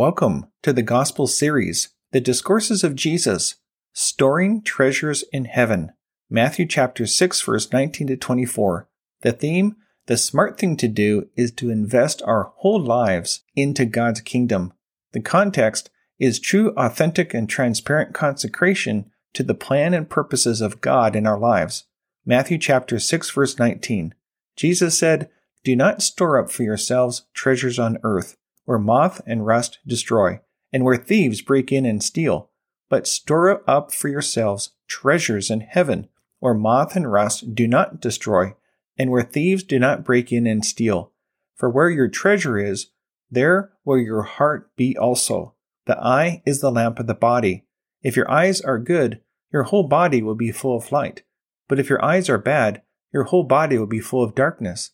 Welcome to the Gospel series, The Discourses of Jesus, Storing Treasures in Heaven, Matthew chapter 6 verse 19 to 24. The theme, the smart thing to do is to invest our whole lives into God's kingdom. The context is true, authentic, and transparent consecration to the plan and purposes of God in our lives. Matthew chapter 6 verse 19. Jesus said, Do not store up for yourselves treasures on earth where moth and rust destroy, and where thieves break in and steal. But store up for yourselves treasures in heaven, where moth and rust do not destroy, and where thieves do not break in and steal. For where your treasure is, there will your heart be also. The eye is the lamp of the body. If your eyes are good, your whole body will be full of light. But if your eyes are bad, your whole body will be full of darkness.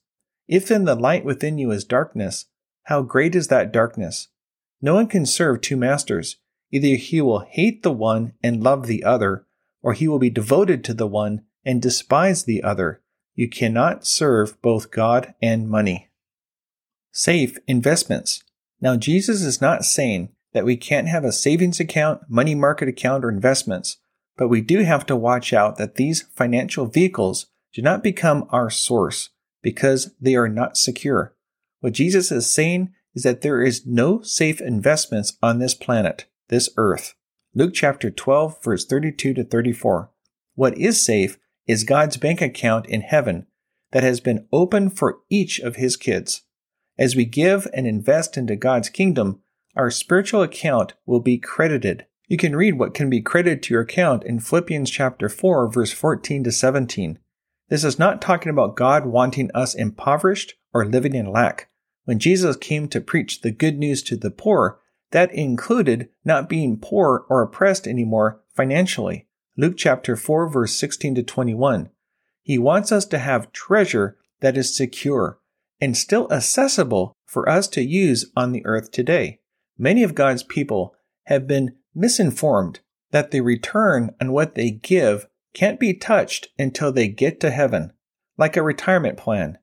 If then the light within you is darkness, how great is that darkness! No one can serve two masters. Either he will hate the one and love the other, or he will be devoted to the one and despise the other. You cannot serve both God and money. Safe investments. Now, Jesus is not saying that we can't have a savings account, money market account, or investments, but we do have to watch out that these financial vehicles do not become our source because they are not secure. What Jesus is saying is that there is no safe investments on this planet, this earth. Luke chapter 12, verse 32 to 34. What is safe is God's bank account in heaven that has been opened for each of his kids. As we give and invest into God's kingdom, our spiritual account will be credited. You can read what can be credited to your account in Philippians chapter 4 verse 14 to 17. This is not talking about God wanting us impoverished or living in lack. When Jesus came to preach the good news to the poor, that included not being poor or oppressed anymore financially. Luke chapter 4 verse 16 to 21. He wants us to have treasure that is secure and still accessible for us to use on the earth today. Many of God's people have been misinformed that the return on what they give can't be touched until they get to heaven, like a retirement plan.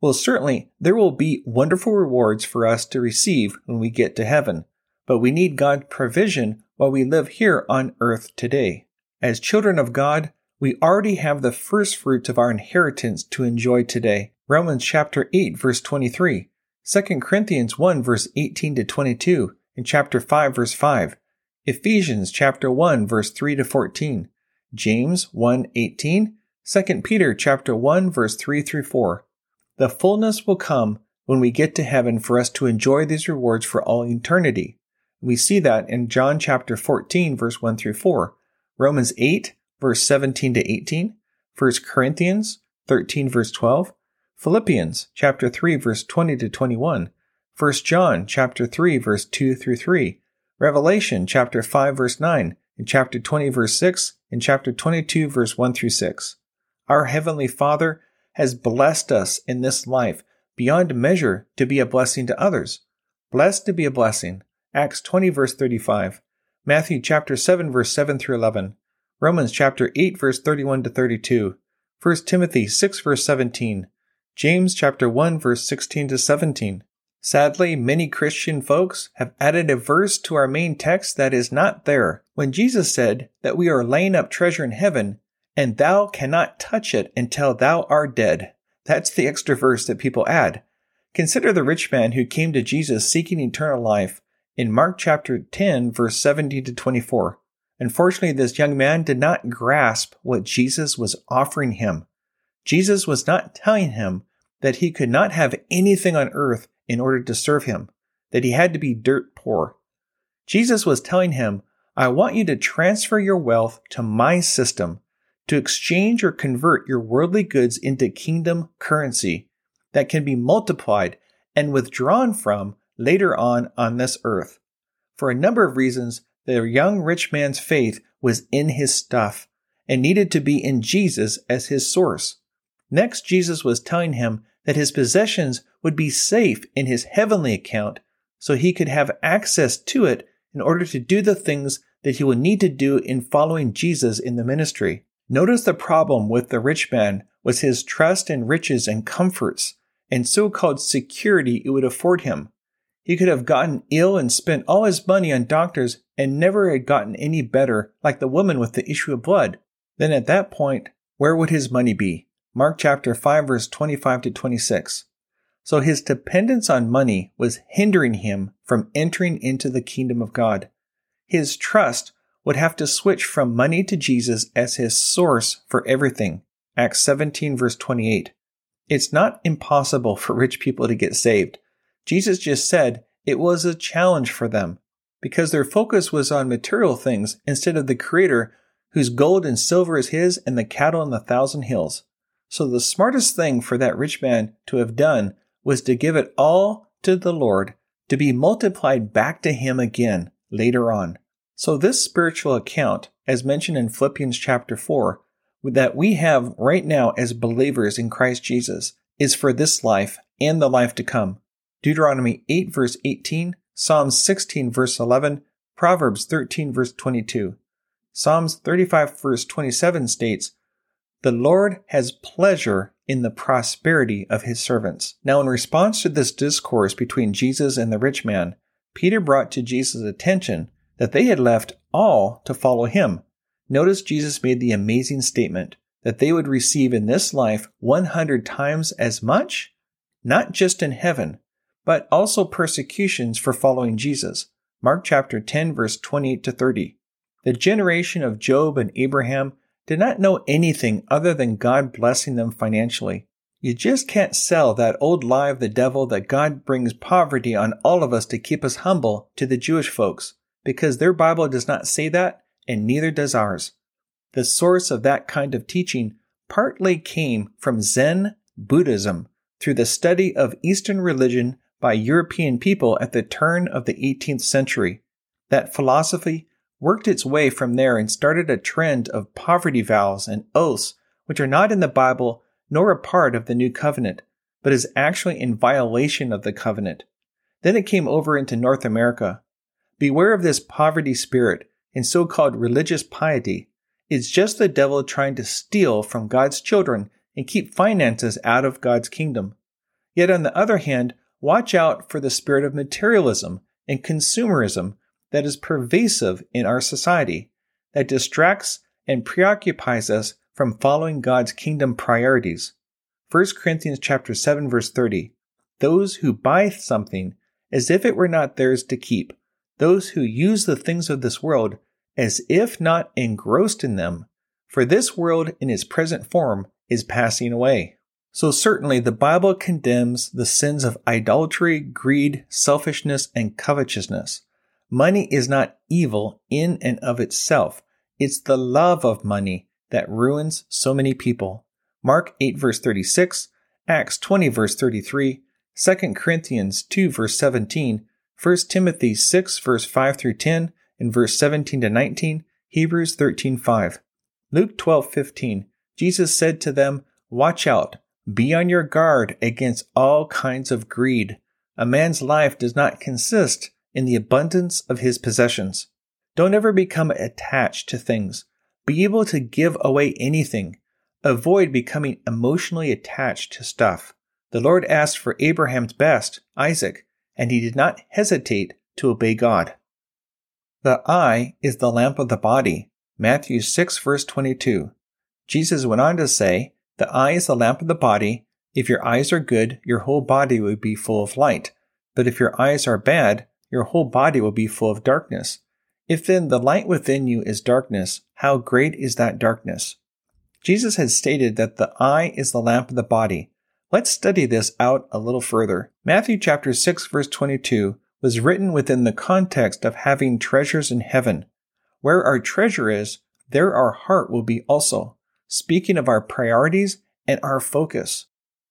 Well, certainly there will be wonderful rewards for us to receive when we get to heaven, but we need God's provision while we live here on earth today. As children of God, we already have the first fruits of our inheritance to enjoy today. Romans chapter 8 verse 23, 2 Corinthians 1 verse 18 to 22, and chapter 5 verse 5, Ephesians chapter 1 verse 3 to 14, James 1 18, 2 Peter chapter 1 verse 3 through 4, the fullness will come when we get to heaven for us to enjoy these rewards for all eternity. We see that in John chapter 14, verse 1 through 4, Romans 8, verse 17 to 18, 1 Corinthians 13, verse 12, Philippians chapter 3, verse 20 to 21, 1 John chapter 3, verse 2 through 3, Revelation chapter 5, verse 9, and chapter 20, verse 6, and chapter 22, verse 1 through 6. Our Heavenly Father has blessed us in this life beyond measure to be a blessing to others. Blessed to be a blessing. Acts 20 verse 35. Matthew chapter 7 verse 7 through 11. Romans chapter 8 verse 31 to 32. 1 Timothy 6 verse 17. James chapter 1 verse 16 to 17. Sadly, many Christian folks have added a verse to our main text that is not there. When Jesus said that we are laying up treasure in heaven, and thou cannot touch it until thou art dead. That's the extra verse that people add. Consider the rich man who came to Jesus seeking eternal life in Mark chapter 10, verse 17 to 24. Unfortunately, this young man did not grasp what Jesus was offering him. Jesus was not telling him that he could not have anything on earth in order to serve him, that he had to be dirt poor. Jesus was telling him, I want you to transfer your wealth to my system to exchange or convert your worldly goods into kingdom currency that can be multiplied and withdrawn from later on on this earth. For a number of reasons, the young rich man's faith was in his stuff and needed to be in Jesus as his source. Next, Jesus was telling him that his possessions would be safe in his heavenly account so he could have access to it in order to do the things that he would need to do in following Jesus in the ministry. Notice the problem with the rich man was his trust in riches and comforts and so called security it would afford him. He could have gotten ill and spent all his money on doctors and never had gotten any better, like the woman with the issue of blood. Then at that point, where would his money be? Mark chapter 5 verse 25 to 26. So his dependence on money was hindering him from entering into the kingdom of God. His trust would have to switch from money to Jesus as his source for everything. Acts 17 verse 28. It's not impossible for rich people to get saved. Jesus just said it was a challenge for them because their focus was on material things instead of the Creator whose gold and silver is his and the cattle on the thousand hills. So the smartest thing for that rich man to have done was to give it all to the Lord to be multiplied back to him again later on. So, this spiritual account, as mentioned in Philippians chapter 4, that we have right now as believers in Christ Jesus, is for this life and the life to come. Deuteronomy 8, verse 18, Psalms 16, verse 11, Proverbs 13, verse 22. Psalms 35, verse 27 states, The Lord has pleasure in the prosperity of his servants. Now, in response to this discourse between Jesus and the rich man, Peter brought to Jesus' attention that they had left all to follow him. Notice Jesus made the amazing statement that they would receive in this life 100 times as much, not just in heaven, but also persecutions for following Jesus. Mark chapter 10 verse 28 to 30. The generation of Job and Abraham did not know anything other than God blessing them financially. You just can't sell that old lie of the devil that God brings poverty on all of us to keep us humble to the Jewish folks because their Bible does not say that, and neither does ours. The source of that kind of teaching partly came from Zen Buddhism through the study of Eastern religion by European people at the turn of the 18th century. That philosophy worked its way from there and started a trend of poverty vows and oaths which are not in the Bible nor a part of the New Covenant, but is actually in violation of the covenant. Then it came over into North America, Beware of this poverty spirit and so called religious piety. It's just the devil trying to steal from God's children and keep finances out of God's kingdom. Yet on the other hand, watch out for the spirit of materialism and consumerism that is pervasive in our society, that distracts and preoccupies us from following God's kingdom priorities. 1 Corinthians chapter 7 verse 30. Those who buy something as if it were not theirs to keep those who use the things of this world as if not engrossed in them, for this world in its present form is passing away. So certainly the Bible condemns the sins of idolatry, greed, selfishness, and covetousness. Money is not evil in and of itself. It's the love of money that ruins so many people. Mark 8 verse 36, Acts 20 verse 33, 2 Corinthians 2 verse 17, 1 Timothy 6 verse 5 through 10, and verse 17 to 19, Hebrews 13 5. Luke 12 15, Jesus said to them, Watch out, be on your guard against all kinds of greed. A man's life does not consist in the abundance of his possessions. Don't ever become attached to things. Be able to give away anything. Avoid becoming emotionally attached to stuff. The Lord asked for Abraham's best, Isaac, and he did not hesitate to obey God. The eye is the lamp of the body. Matthew 6 verse 22. Jesus went on to say, The eye is the lamp of the body. If your eyes are good, your whole body will be full of light. But if your eyes are bad, your whole body will be full of darkness. If then the light within you is darkness, how great is that darkness? Jesus has stated that the eye is the lamp of the body. Let's study this out a little further. Matthew chapter 6 verse 22 was written within the context of having treasures in heaven. Where our treasure is, there our heart will be also speaking of our priorities and our focus.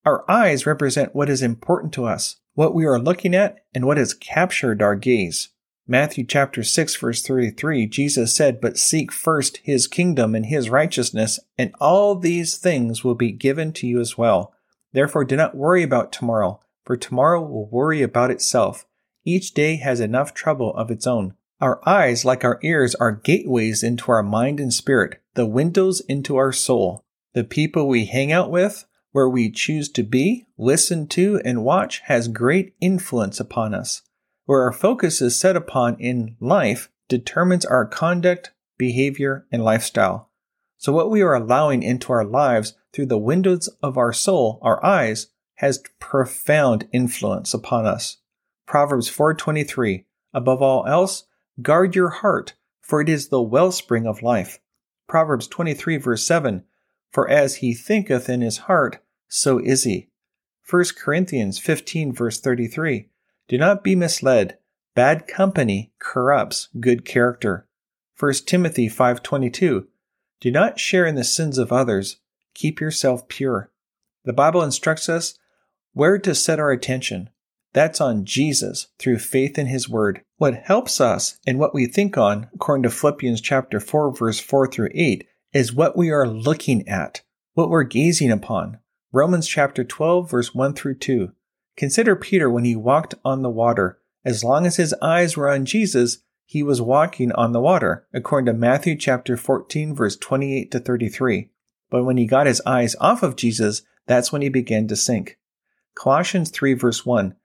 Our eyes represent what is important to us, what we are looking at, and what has captured our gaze. Matthew chapter 6 verse 33, Jesus said, But seek first his kingdom and his righteousness, and all these things will be given to you as well. Therefore do not worry about tomorrow, for tomorrow will worry about itself. Each day has enough trouble of its own. Our eyes, like our ears, are gateways into our mind and spirit, the windows into our soul. The people we hang out with, where we choose to be, listen to, and watch has great influence upon us. Where our focus is set upon in life determines our conduct, behavior, and lifestyle. So what we are allowing into our lives through the windows of our soul, our eyes, has profound influence upon us. Proverbs 4:23 Above all else, Guard your heart, for it is the wellspring of life. Proverbs 23 verse 7, For as he thinketh in his heart, so is he. 1 Corinthians 15 verse 33, Do not be misled. Bad company corrupts good character. 1 Timothy 5:22, Do not share in the sins of others. Keep yourself pure. The Bible instructs us where to set our attention. That's on Jesus through faith in his word. What helps us and what we think on, according to Philippians chapter 4 verse 4 through 8, is what we are looking at, what we're gazing upon. Romans chapter 12 verse 1 through 2. Consider Peter when he walked on the water. As long as his eyes were on Jesus, he was walking on the water, according to Matthew chapter 14 verse 28 to 33. But when he got his eyes off of Jesus, that's when he began to sink. Colossians 3 verse 1.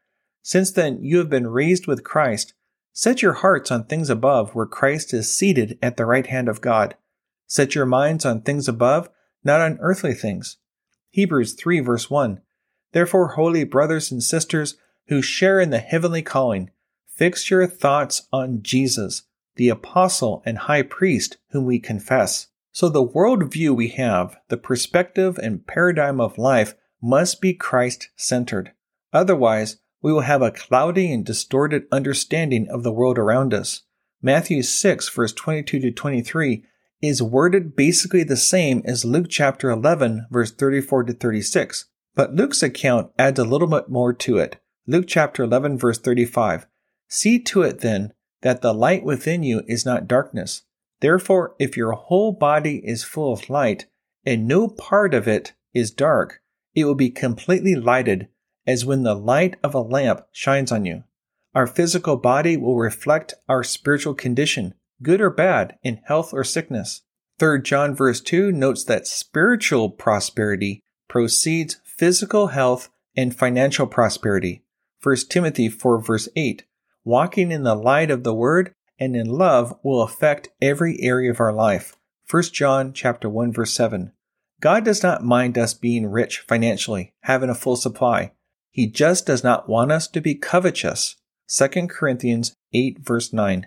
Since then you have been raised with Christ. Set your hearts on things above, where Christ is seated at the right hand of God. Set your minds on things above, not on earthly things. Hebrews 3 verse 1. Therefore, holy brothers and sisters who share in the heavenly calling, fix your thoughts on Jesus, the apostle and high priest whom we confess. So the world view we have, the perspective and paradigm of life must be Christ centered. Otherwise, we will have a cloudy and distorted understanding of the world around us. Matthew 6, verse 22 to 23, is worded basically the same as Luke chapter 11, verse 34 to 36. But Luke's account adds a little bit more to it. Luke chapter 11, verse 35. See to it then that the light within you is not darkness. Therefore, if your whole body is full of light, and no part of it is dark, it will be completely lighted as when the light of a lamp shines on you. Our physical body will reflect our spiritual condition, good or bad, in health or sickness. 3 John verse 2 notes that spiritual prosperity precedes physical health and financial prosperity. 1 Timothy 4 verse 8. Walking in the light of the word and in love will affect every area of our life. 1 John chapter 1 verse 7. God does not mind us being rich financially, having a full supply. He just does not want us to be covetous. 2 Corinthians 8 verse 9.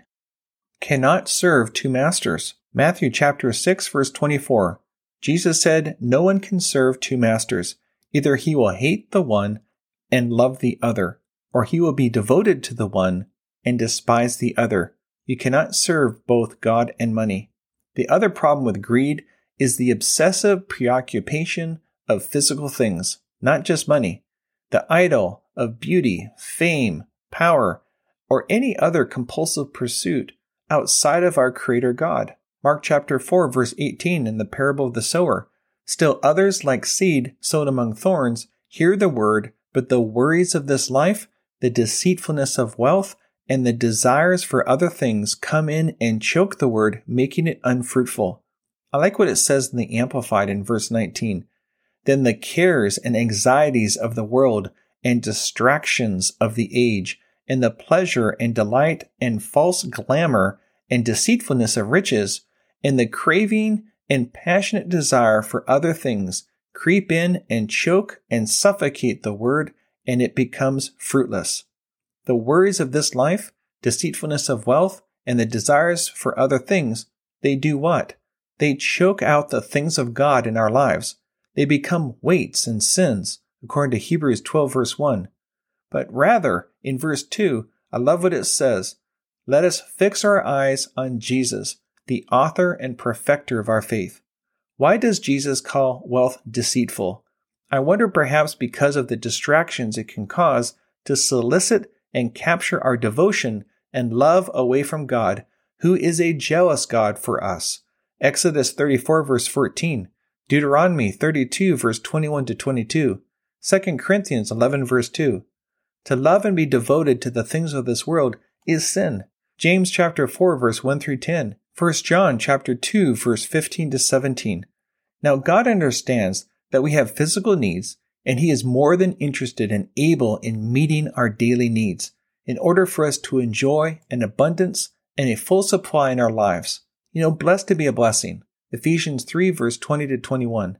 Cannot serve two masters. Matthew chapter 6 verse 24. Jesus said, No one can serve two masters. Either he will hate the one and love the other, or he will be devoted to the one and despise the other. You cannot serve both God and money. The other problem with greed is the obsessive preoccupation of physical things, not just money. The idol of beauty, fame, power, or any other compulsive pursuit outside of our Creator God. Mark chapter 4 verse 18 in the parable of the sower. Still others like seed sown among thorns hear the word, but the worries of this life, the deceitfulness of wealth, and the desires for other things come in and choke the word, making it unfruitful. I like what it says in the Amplified in verse 19. Then the cares and anxieties of the world and distractions of the age and the pleasure and delight and false glamour and deceitfulness of riches and the craving and passionate desire for other things creep in and choke and suffocate the word and it becomes fruitless. The worries of this life, deceitfulness of wealth, and the desires for other things, they do what? They choke out the things of God in our lives. They become weights and sins, according to Hebrews 12 verse 1. But rather, in verse 2, I love what it says. Let us fix our eyes on Jesus, the author and perfecter of our faith. Why does Jesus call wealth deceitful? I wonder perhaps because of the distractions it can cause to solicit and capture our devotion and love away from God, who is a jealous God for us. Exodus 34 verse 14, Deuteronomy 32 verse 21 to 22, 2 Corinthians 11 verse 2. To love and be devoted to the things of this world is sin. James chapter 4 verse 1 through 10, 1 John chapter 2 verse 15 to 17. Now God understands that we have physical needs and he is more than interested and able in meeting our daily needs in order for us to enjoy an abundance and a full supply in our lives. You know, blessed to be a blessing. Ephesians 3 verse 20 to 21.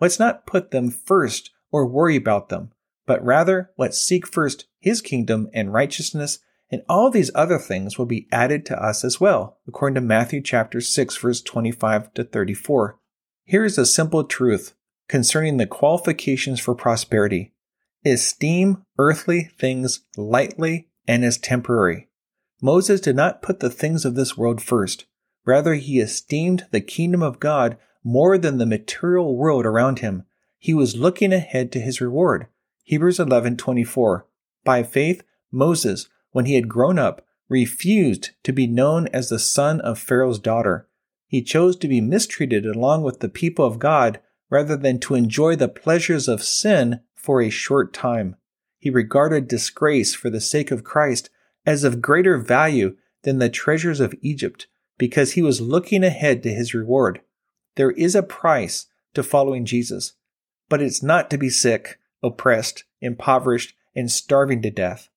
Let's not put them first or worry about them but rather let's seek first his kingdom and righteousness, and all these other things will be added to us as well, according to Matthew chapter 6 verse 25 to 34. Here is a simple truth concerning the qualifications for prosperity. Esteem earthly things lightly and as temporary. Moses did not put the things of this world first. Rather, he esteemed the kingdom of God more than the material world around him. He was looking ahead to his reward. Hebrews 11:24. By faith, Moses, when he had grown up, refused to be known as the son of Pharaoh's daughter. He chose to be mistreated along with the people of God rather than to enjoy the pleasures of sin for a short time. He regarded disgrace for the sake of Christ as of greater value than the treasures of Egypt because he was looking ahead to his reward. There is a price to following Jesus, but it's not to be sick oppressed, impoverished, and starving to death.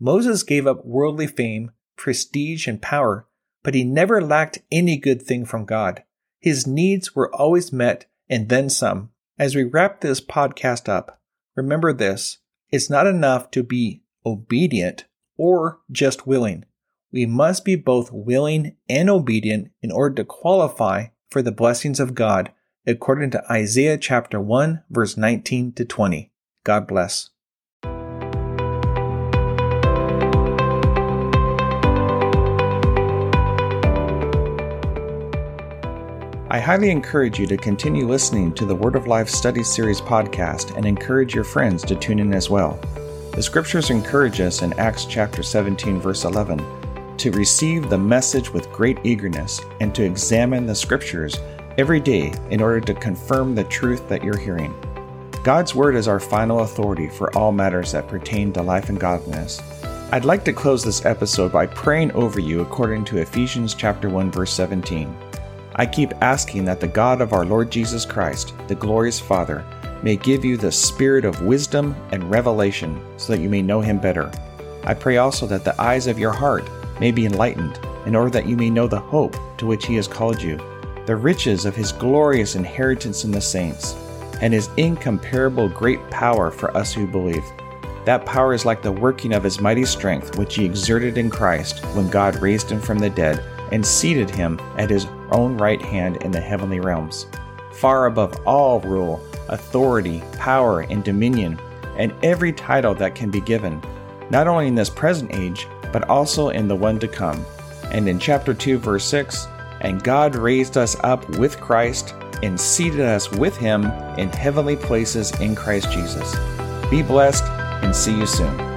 Moses gave up worldly fame, prestige, and power, but he never lacked any good thing from God. His needs were always met and then some. As we wrap this podcast up, remember this it's not enough to be obedient or just willing. We must be both willing and obedient in order to qualify for the blessings of God, according to Isaiah chapter 1, verse 19 to 20. God bless. I highly encourage you to continue listening to the Word of Life Study Series podcast and encourage your friends to tune in as well. The scriptures encourage us in Acts chapter 17 verse 11 to receive the message with great eagerness and to examine the scriptures every day in order to confirm the truth that you're hearing. God's Word is our final authority for all matters that pertain to life and godliness. I'd like to close this episode by praying over you according to Ephesians chapter 1 verse 17. I keep asking that the God of our Lord Jesus Christ, the glorious Father, may give you the spirit of wisdom and revelation so that you may know him better. I pray also that the eyes of your heart may be enlightened in order that you may know the hope to which he has called you, the riches of his glorious inheritance in the saints and his incomparable great power for us who believe. That power is like the working of his mighty strength, which he exerted in Christ when God raised him from the dead and seated him at his own right hand in the heavenly realms, far above all rule, authority, power, and dominion, and every title that can be given, not only in this present age, but also in the one to come. and in chapter 2, verse 6, and God raised us up with Christ and seated us with him in heavenly places in Christ Jesus. Be blessed and see you soon.